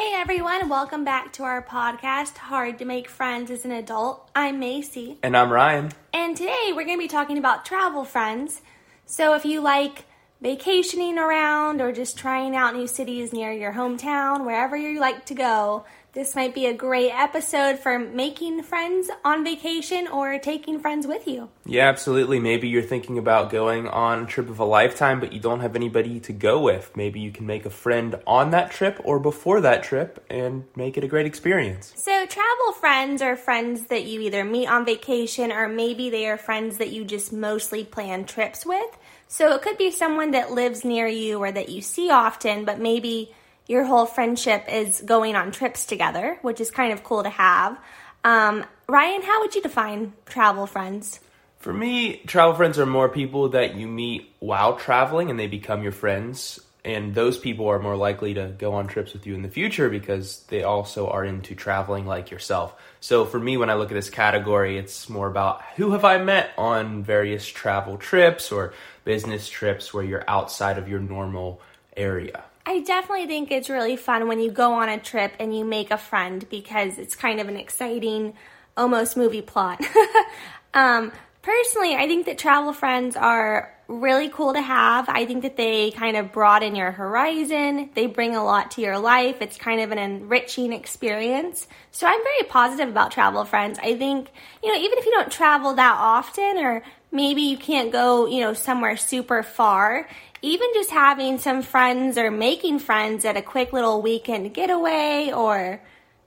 Hey everyone, welcome back to our podcast, Hard to Make Friends as an Adult. I'm Macey. And I'm Ryan. And today we're going to be talking about travel friends. So if you like vacationing around or just trying out new cities near your hometown, wherever you like to go, this might be a great episode for making friends on vacation or taking friends with you. Yeah, absolutely. Maybe you're thinking about going on a trip of a lifetime, but you don't have anybody to go with. Maybe you can make a friend on that trip or before that trip and make it a great experience. So, travel friends are friends that you either meet on vacation or maybe they are friends that you just mostly plan trips with. So, it could be someone that lives near you or that you see often, but maybe your whole friendship is going on trips together, which is kind of cool to have. Um, Ryan, how would you define travel friends? For me, travel friends are more people that you meet while traveling and they become your friends. And those people are more likely to go on trips with you in the future because they also are into traveling like yourself. So for me, when I look at this category, it's more about who have I met on various travel trips or business trips where you're outside of your normal area. I definitely think it's really fun when you go on a trip and you make a friend because it's kind of an exciting, almost movie plot. um, personally, I think that travel friends are really cool to have. I think that they kind of broaden your horizon. They bring a lot to your life. It's kind of an enriching experience. So I'm very positive about travel friends. I think, you know, even if you don't travel that often or maybe you can't go, you know, somewhere super far, even just having some friends or making friends at a quick little weekend getaway or,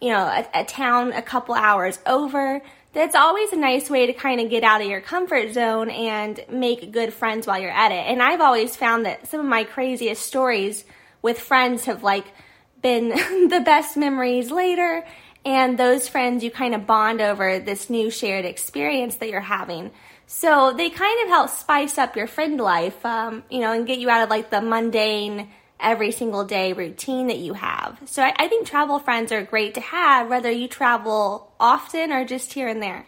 you know, a, a town a couple hours over, that's always a nice way to kind of get out of your comfort zone and make good friends while you're at it. And I've always found that some of my craziest stories with friends have like been the best memories later. And those friends you kind of bond over this new shared experience that you're having. So they kind of help spice up your friend life, um, you know, and get you out of like the mundane, every single day routine that you have. So I, I think travel friends are great to have, whether you travel often or just here and there.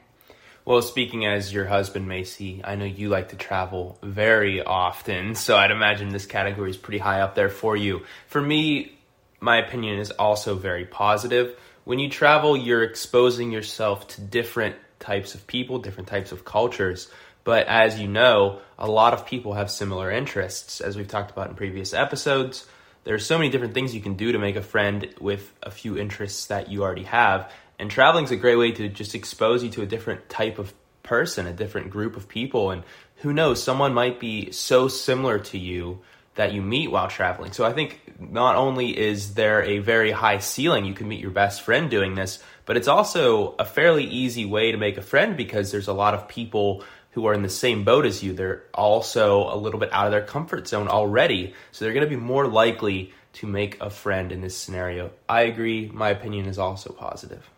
Well, speaking as your husband, Macey, I know you like to travel very often, so I'd imagine this category is pretty high up there for you. For me, my opinion is also very positive. When you travel, you're exposing yourself to different types of people, different types of cultures. But as you know, a lot of people have similar interests. As we've talked about in previous episodes, there's so many different things you can do to make a friend with a few interests that you already have. And traveling is a great way to just expose you to a different type of person, a different group of people. And who knows, someone might be so similar to you that you meet while traveling. So I think not only is there a very high ceiling, you can meet your best friend doing this, but it's also a fairly easy way to make a friend because there's a lot of people who are in the same boat as you. They're also a little bit out of their comfort zone already. So they're going to be more likely to make a friend in this scenario. I agree. My opinion is also positive.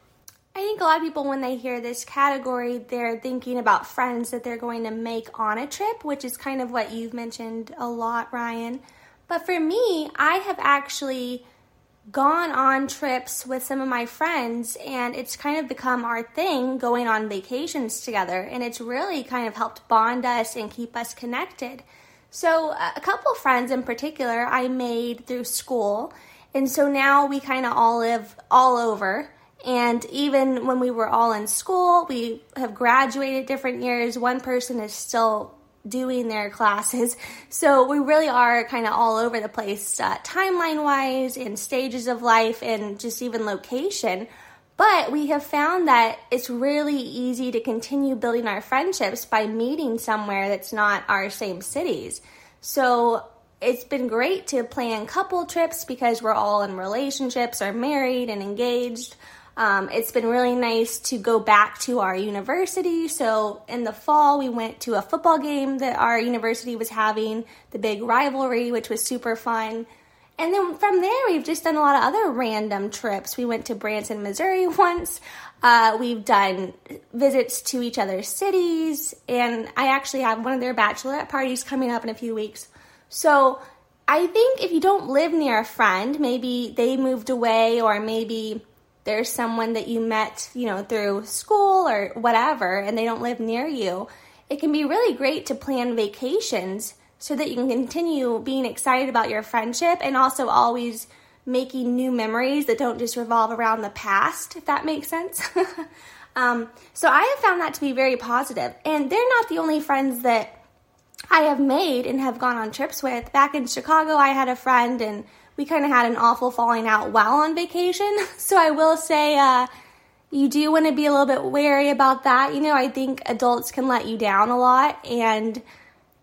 I think a lot of people, when they hear this category, they're thinking about friends that they're going to make on a trip, which is kind of what you've mentioned a lot, Ryan. But for me, I have actually gone on trips with some of my friends and it's kind of become our thing going on vacations together and it's really kind of helped bond us and keep us connected. So, a couple friends in particular I made through school and so now we kind of all live all over. And even when we were all in school, we have graduated different years. One person is still doing their classes. So we really are kind of all over the place, uh, timeline wise, in stages of life, and just even location. But we have found that it's really easy to continue building our friendships by meeting somewhere that's not our same cities. So it's been great to plan couple trips because we're all in relationships, are married and engaged. Um, it's been really nice to go back to our university. So in the fall, we went to a football game that our university was having, the big rivalry, which was super fun. And then from there, we've just done a lot of other random trips. We went to Branson, Missouri once. Uh, we've done visits to each other's cities, and I actually have one of their bachelorette parties coming up in a few weeks. So I think if you don't live near a friend, maybe they moved away, or maybe there's someone that you met, you know, through school or whatever, and they don't live near you, it can be really great to plan vacations so that you can continue being excited about your friendship and also always making new memories that don't just revolve around the past, if that makes sense. um, so I have found that to be very positive. And they're not the only friends that I have made and have gone on trips with. Back in Chicago, I had a friend and we kind of had an awful falling out while on vacation. So I will say, uh, you do want to be a little bit wary about that. You know, I think adults can let you down a lot, and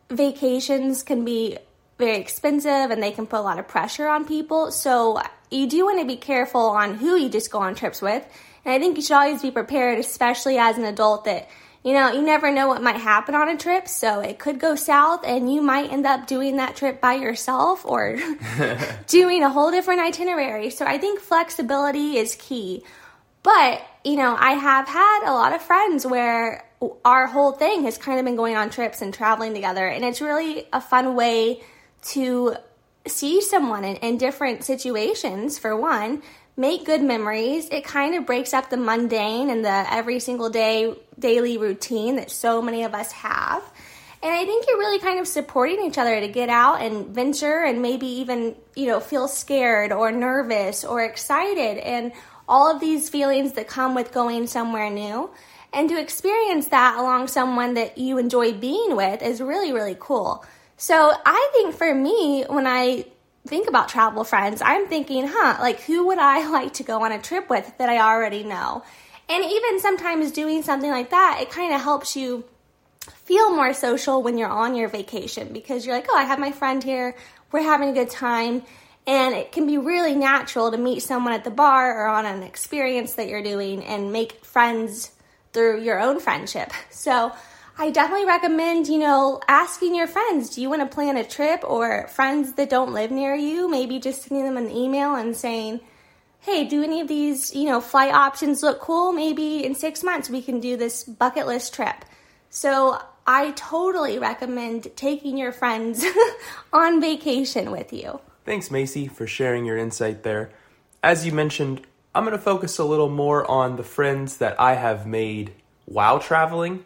vacations can be very expensive and they can put a lot of pressure on people. So you do want to be careful on who you just go on trips with. And I think you should always be prepared, especially as an adult, that you know, you never know what might happen on a trip, so it could go south and you might end up doing that trip by yourself or doing a whole different itinerary. So I think flexibility is key. But, you know, I have had a lot of friends where our whole thing has kind of been going on trips and traveling together, and it's really a fun way to see someone in, in different situations, for one, make good memories. It kind of breaks up the mundane and the every single day daily routine that so many of us have. And I think you're really kind of supporting each other to get out and venture and maybe even, you know, feel scared or nervous or excited and all of these feelings that come with going somewhere new. And to experience that along someone that you enjoy being with is really, really cool. So I think for me, when I think about travel friends, I'm thinking, huh, like who would I like to go on a trip with that I already know? And even sometimes doing something like that, it kind of helps you feel more social when you're on your vacation because you're like, oh, I have my friend here, we're having a good time. And it can be really natural to meet someone at the bar or on an experience that you're doing and make friends through your own friendship. So, I definitely recommend, you know, asking your friends, do you want to plan a trip or friends that don't live near you, maybe just sending them an email and saying, hey, do any of these, you know, flight options look cool? Maybe in six months we can do this bucket list trip. So I totally recommend taking your friends on vacation with you. Thanks, Macey, for sharing your insight there. As you mentioned, I'm going to focus a little more on the friends that I have made while traveling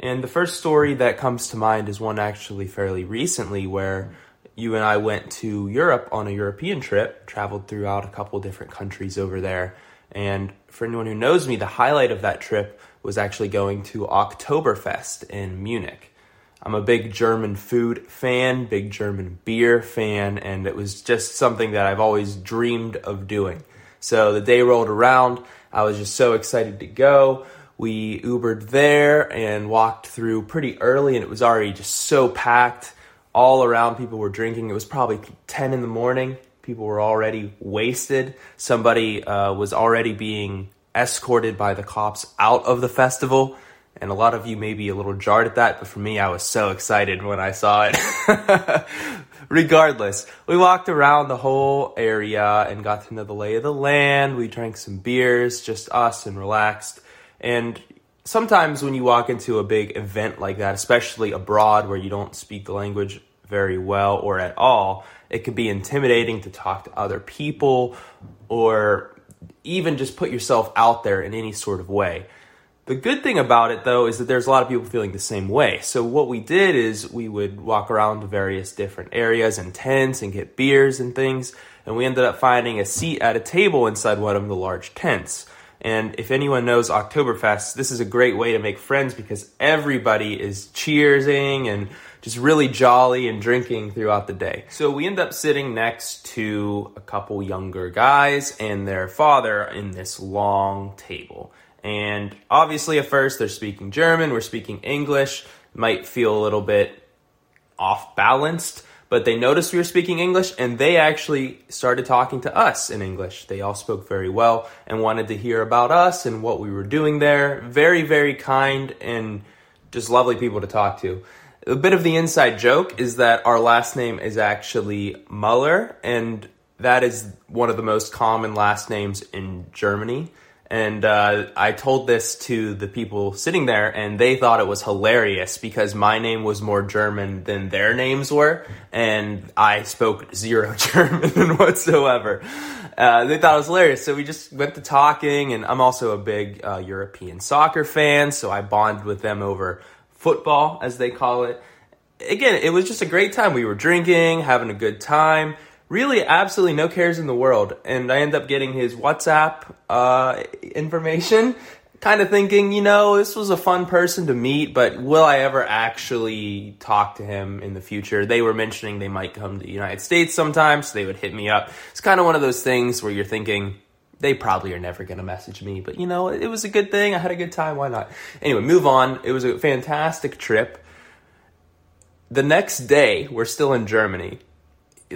and the first story that comes to mind is one actually fairly recently where you and I went to Europe on a European trip, traveled throughout a couple different countries over there. And for anyone who knows me, the highlight of that trip was actually going to Oktoberfest in Munich. I'm a big German food fan, big German beer fan, and it was just something that I've always dreamed of doing. So the day rolled around, I was just so excited to go. We Ubered there and walked through pretty early, and it was already just so packed. All around, people were drinking. It was probably 10 in the morning. People were already wasted. Somebody uh, was already being escorted by the cops out of the festival. And a lot of you may be a little jarred at that, but for me, I was so excited when I saw it. Regardless, we walked around the whole area and got to know the lay of the land. We drank some beers, just us, and relaxed. And sometimes when you walk into a big event like that, especially abroad where you don't speak the language very well or at all, it can be intimidating to talk to other people or even just put yourself out there in any sort of way. The good thing about it though is that there's a lot of people feeling the same way. So what we did is we would walk around to various different areas and tents and get beers and things, and we ended up finding a seat at a table inside one of the large tents. And if anyone knows Oktoberfest, this is a great way to make friends because everybody is cheersing and just really jolly and drinking throughout the day. So we end up sitting next to a couple younger guys and their father in this long table. And obviously, at first, they're speaking German, we're speaking English, might feel a little bit off balanced but they noticed we were speaking English and they actually started talking to us in English. They all spoke very well and wanted to hear about us and what we were doing there. Very, very kind and just lovely people to talk to. A bit of the inside joke is that our last name is actually Muller, and that is one of the most common last names in Germany. And uh, I told this to the people sitting there, and they thought it was hilarious because my name was more German than their names were, and I spoke zero German whatsoever. Uh, they thought it was hilarious. So we just went to talking, and I'm also a big uh, European soccer fan, so I bonded with them over football, as they call it. Again, it was just a great time. We were drinking, having a good time really absolutely no cares in the world. And I end up getting his WhatsApp uh, information, kind of thinking, you know, this was a fun person to meet, but will I ever actually talk to him in the future? They were mentioning they might come to the United States sometime, so they would hit me up. It's kind of one of those things where you're thinking, they probably are never going to message me, but you know, it was a good thing. I had a good time. Why not? Anyway, move on. It was a fantastic trip. The next day, we're still in Germany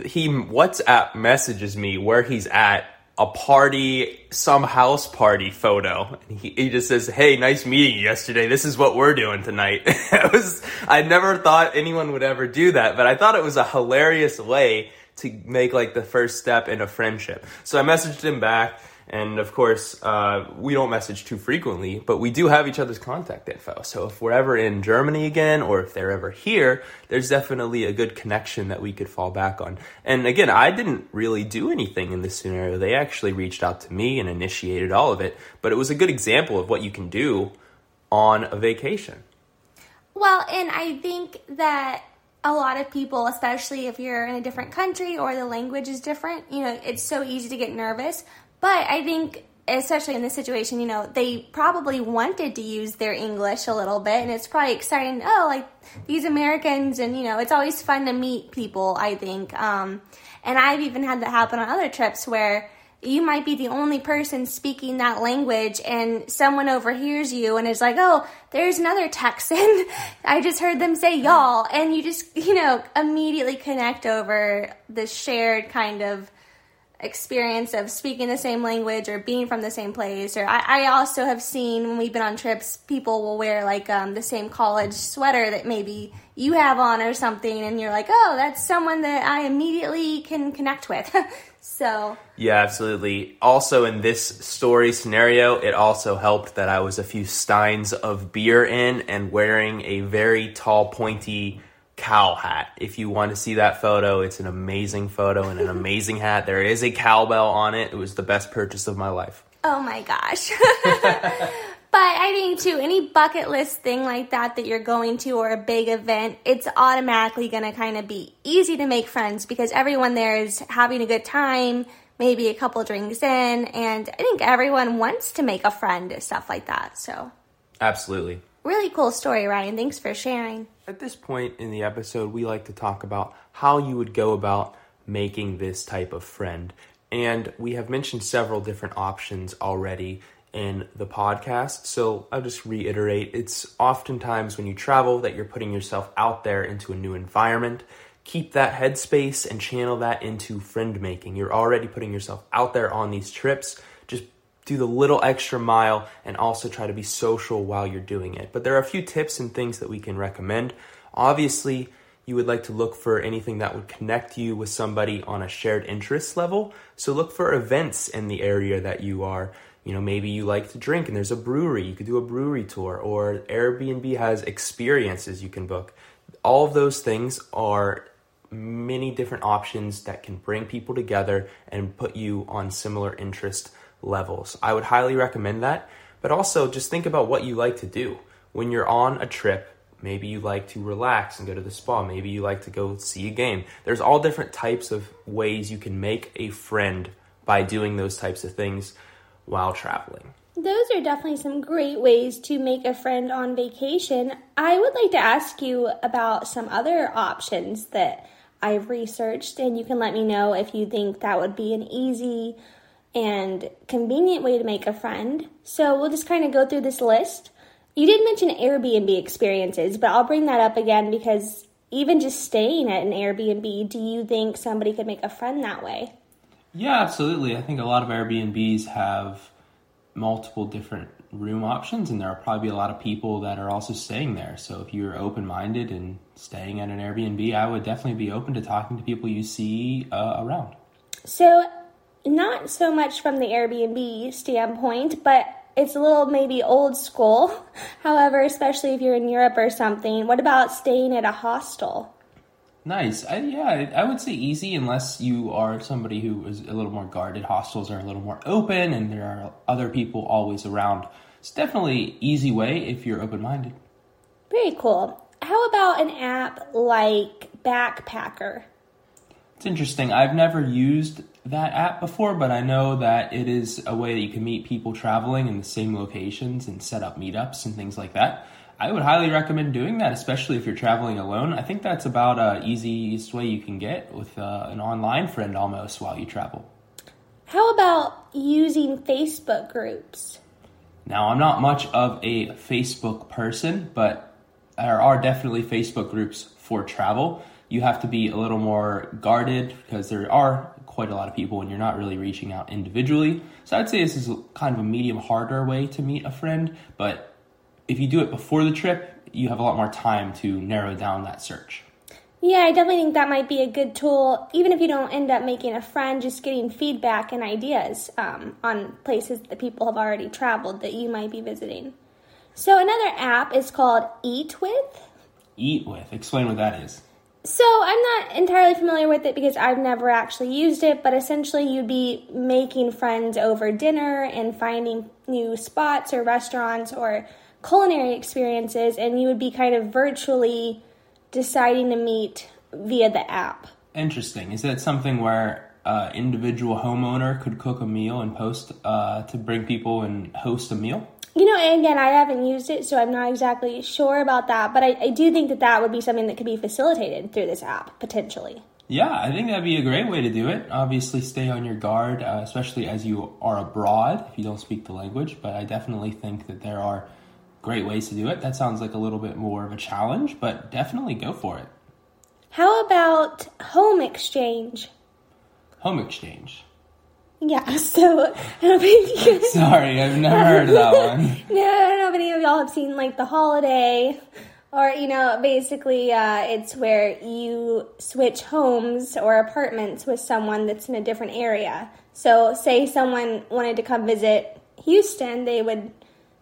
he WhatsApp messages me where he's at a party, some house party photo. He, he, just says, "Hey, nice meeting you yesterday. This is what we're doing tonight." it was I never thought anyone would ever do that, but I thought it was a hilarious way to make like the first step in a friendship. So I messaged him back and of course, uh, we don't message too frequently, but we do have each other's contact info. So if we're ever in Germany again, or if they're ever here, there's definitely a good connection that we could fall back on. And again, I didn't really do anything in this scenario. They actually reached out to me and initiated all of it, but it was a good example of what you can do on a vacation. Well, and I think that a lot of people, especially if you're in a different country or the language is different, you know, it's so easy to get nervous. But I think, especially in this situation, you know, they probably wanted to use their English a little bit, and it's probably exciting. Oh, like these Americans, and you know, it's always fun to meet people. I think, um, and I've even had that happen on other trips where you might be the only person speaking that language and someone overhears you and is like, oh, there's another Texan. I just heard them say y'all. And you just, you know, immediately connect over the shared kind of experience of speaking the same language or being from the same place. Or I, I, also have seen when we've been on trips people will wear like um, the same college sweater that maybe you have on or something and you're like oh that's someone that i immediately can connect with. So yeah absolutely. Also in this story scenario it also helped that i was a few steins of beer in and wearing a very tall pointy cow hat. If you want to see that photo, it's an amazing photo and an amazing hat. There is a cowbell on it. It was the best purchase of my life. Oh my gosh. but I think too, any bucket list thing like that that you're going to or a big event, it's automatically going to kind of be easy to make friends because everyone there is having a good time, maybe a couple drinks in, and I think everyone wants to make a friend, and stuff like that. So, absolutely. Really cool story, Ryan. Thanks for sharing. At this point in the episode, we like to talk about how you would go about making this type of friend. And we have mentioned several different options already in the podcast. So I'll just reiterate it's oftentimes when you travel that you're putting yourself out there into a new environment. Keep that headspace and channel that into friend making. You're already putting yourself out there on these trips. Do the little extra mile and also try to be social while you're doing it. But there are a few tips and things that we can recommend. Obviously, you would like to look for anything that would connect you with somebody on a shared interest level. So look for events in the area that you are. You know, maybe you like to drink and there's a brewery. You could do a brewery tour or Airbnb has experiences you can book. All of those things are many different options that can bring people together and put you on similar interest levels. I would highly recommend that. But also just think about what you like to do. When you're on a trip, maybe you like to relax and go to the spa. Maybe you like to go see a game. There's all different types of ways you can make a friend by doing those types of things while traveling. Those are definitely some great ways to make a friend on vacation. I would like to ask you about some other options that I've researched, and you can let me know if you think that would be an easy and convenient way to make a friend. So we'll just kind of go through this list. You did mention Airbnb experiences, but I'll bring that up again because even just staying at an Airbnb, do you think somebody could make a friend that way? Yeah, absolutely. I think a lot of Airbnbs have multiple different room options, and there are probably a lot of people that are also staying there. So if you're open minded and staying at an Airbnb, I would definitely be open to talking to people you see uh, around. So not so much from the Airbnb standpoint, but it's a little maybe old school. However, especially if you're in Europe or something, what about staying at a hostel? Nice. I, yeah, I would say easy unless you are somebody who is a little more guarded. Hostels are a little more open and there are other people always around. It's definitely easy way if you're open minded. Very cool. How about an app like Backpacker? It's interesting. I've never used that app before, but I know that it is a way that you can meet people traveling in the same locations and set up meetups and things like that. I would highly recommend doing that, especially if you're traveling alone. I think that's about uh, easiest way you can get with uh, an online friend almost while you travel. How about using Facebook groups? Now, I'm not much of a Facebook person, but there are definitely Facebook groups for travel. You have to be a little more guarded because there are quite a lot of people and you're not really reaching out individually. So I'd say this is kind of a medium harder way to meet a friend, but if you do it before the trip, you have a lot more time to narrow down that search. Yeah, I definitely think that might be a good tool, even if you don't end up making a friend, just getting feedback and ideas um, on places that people have already traveled that you might be visiting. So, another app is called Eat With. Eat With. Explain what that is. So, I'm not entirely familiar with it because I've never actually used it, but essentially, you'd be making friends over dinner and finding new spots or restaurants or culinary experiences, and you would be kind of virtually deciding to meet via the app. Interesting. Is that something where uh, individual homeowner could cook a meal and post uh, to bring people and host a meal? You know, again, I haven't used it, so I'm not exactly sure about that. But I, I do think that that would be something that could be facilitated through this app potentially. Yeah, I think that'd be a great way to do it. Obviously, stay on your guard, uh, especially as you are abroad if you don't speak the language. But I definitely think that there are great ways to do it. That sounds like a little bit more of a challenge, but definitely go for it. How about home exchange? Home exchange. Yeah, so I don't think Sorry, I've never heard of that one. no, I don't know if any of y'all have seen like the holiday or you know basically uh, it's where you switch homes or apartments with someone that's in a different area so say someone wanted to come visit houston they would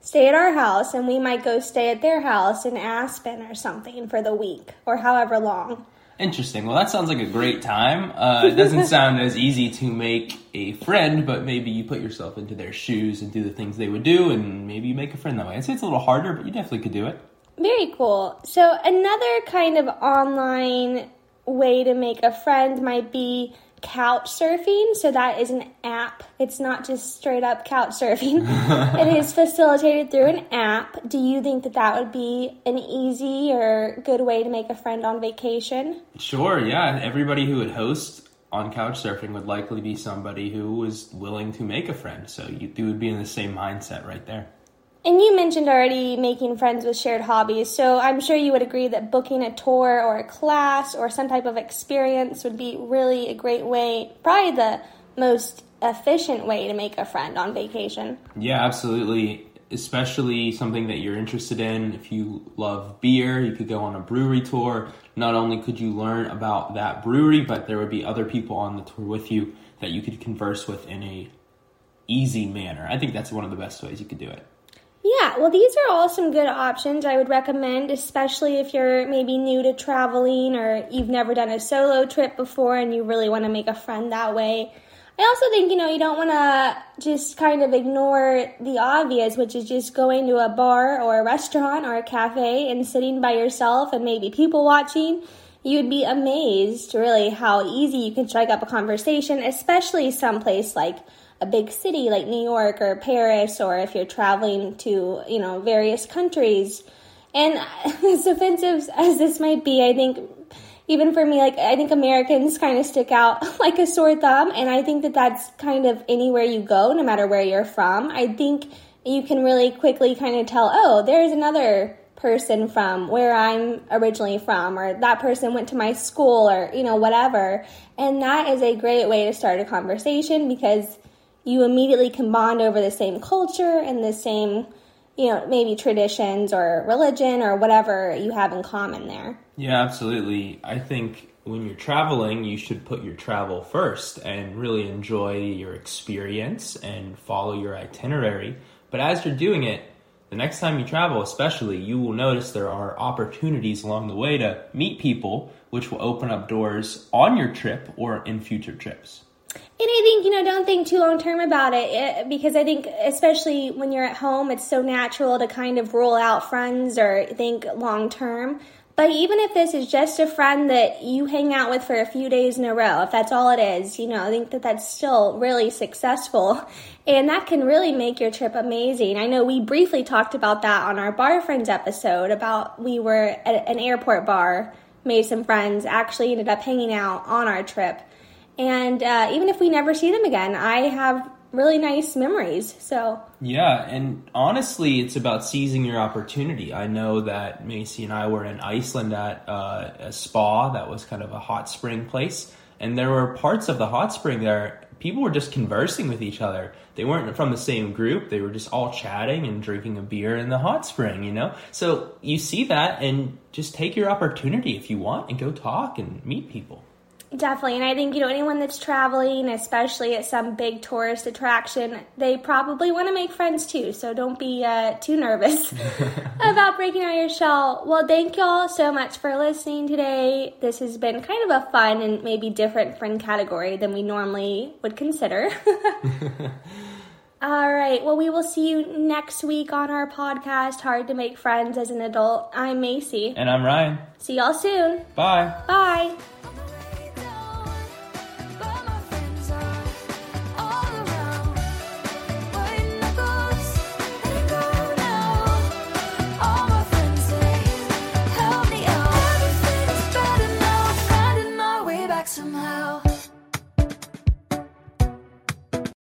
stay at our house and we might go stay at their house in Aspen or something for the week or however long. Interesting. Well, that sounds like a great time. Uh, it doesn't sound as easy to make a friend, but maybe you put yourself into their shoes and do the things they would do, and maybe you make a friend that way. I'd say it's a little harder, but you definitely could do it. Very cool. So, another kind of online way to make a friend might be couch surfing. So that is an app. It's not just straight up couch surfing. it is facilitated through an app. Do you think that that would be an easy or good way to make a friend on vacation? Sure, yeah. Everybody who would host on couch surfing would likely be somebody who was willing to make a friend. So you, you would be in the same mindset right there. And you mentioned already making friends with shared hobbies, so I'm sure you would agree that booking a tour or a class or some type of experience would be really a great way, probably the most efficient way to make a friend on vacation. Yeah, absolutely. Especially something that you're interested in. If you love beer, you could go on a brewery tour. Not only could you learn about that brewery, but there would be other people on the tour with you that you could converse with in a easy manner. I think that's one of the best ways you could do it. Yeah, well, these are all some good options I would recommend, especially if you're maybe new to traveling or you've never done a solo trip before and you really want to make a friend that way. I also think, you know, you don't want to just kind of ignore the obvious, which is just going to a bar or a restaurant or a cafe and sitting by yourself and maybe people watching. You'd be amazed, really, how easy you can strike up a conversation, especially someplace like a big city like New York or Paris, or if you're traveling to, you know, various countries. And as offensive as this might be, I think even for me, like, I think Americans kind of stick out like a sore thumb. And I think that that's kind of anywhere you go, no matter where you're from. I think you can really quickly kind of tell, oh, there's another person from where I'm originally from, or that person went to my school, or, you know, whatever. And that is a great way to start a conversation because you immediately can bond over the same culture and the same, you know, maybe traditions or religion or whatever you have in common there. Yeah, absolutely. I think when you're traveling, you should put your travel first and really enjoy your experience and follow your itinerary. But as you're doing it, the next time you travel, especially, you will notice there are opportunities along the way to meet people, which will open up doors on your trip or in future trips. And I think, you know, don't think too long term about it, it because I think, especially when you're at home, it's so natural to kind of rule out friends or think long term. But even if this is just a friend that you hang out with for a few days in a row, if that's all it is, you know, I think that that's still really successful. And that can really make your trip amazing. I know we briefly talked about that on our Bar Friends episode about we were at an airport bar, made some friends, actually ended up hanging out on our trip. And uh, even if we never see them again, I have really nice memories. So yeah, and honestly, it's about seizing your opportunity. I know that Macey and I were in Iceland at uh, a spa that was kind of a hot spring place, and there were parts of the hot spring there. People were just conversing with each other. They weren't from the same group. They were just all chatting and drinking a beer in the hot spring, you know? So you see that and just take your opportunity if you want and go talk and meet people. Definitely. And I think, you know, anyone that's traveling, especially at some big tourist attraction, they probably want to make friends too. So don't be uh, too nervous about breaking out your shell. Well, thank y'all so much for listening today. This has been kind of a fun and maybe different friend category than we normally would consider. All right. Well, we will see you next week on our podcast, Hard to Make Friends as an Adult. I'm Macey. And I'm Ryan. See y'all soon. Bye. Bye.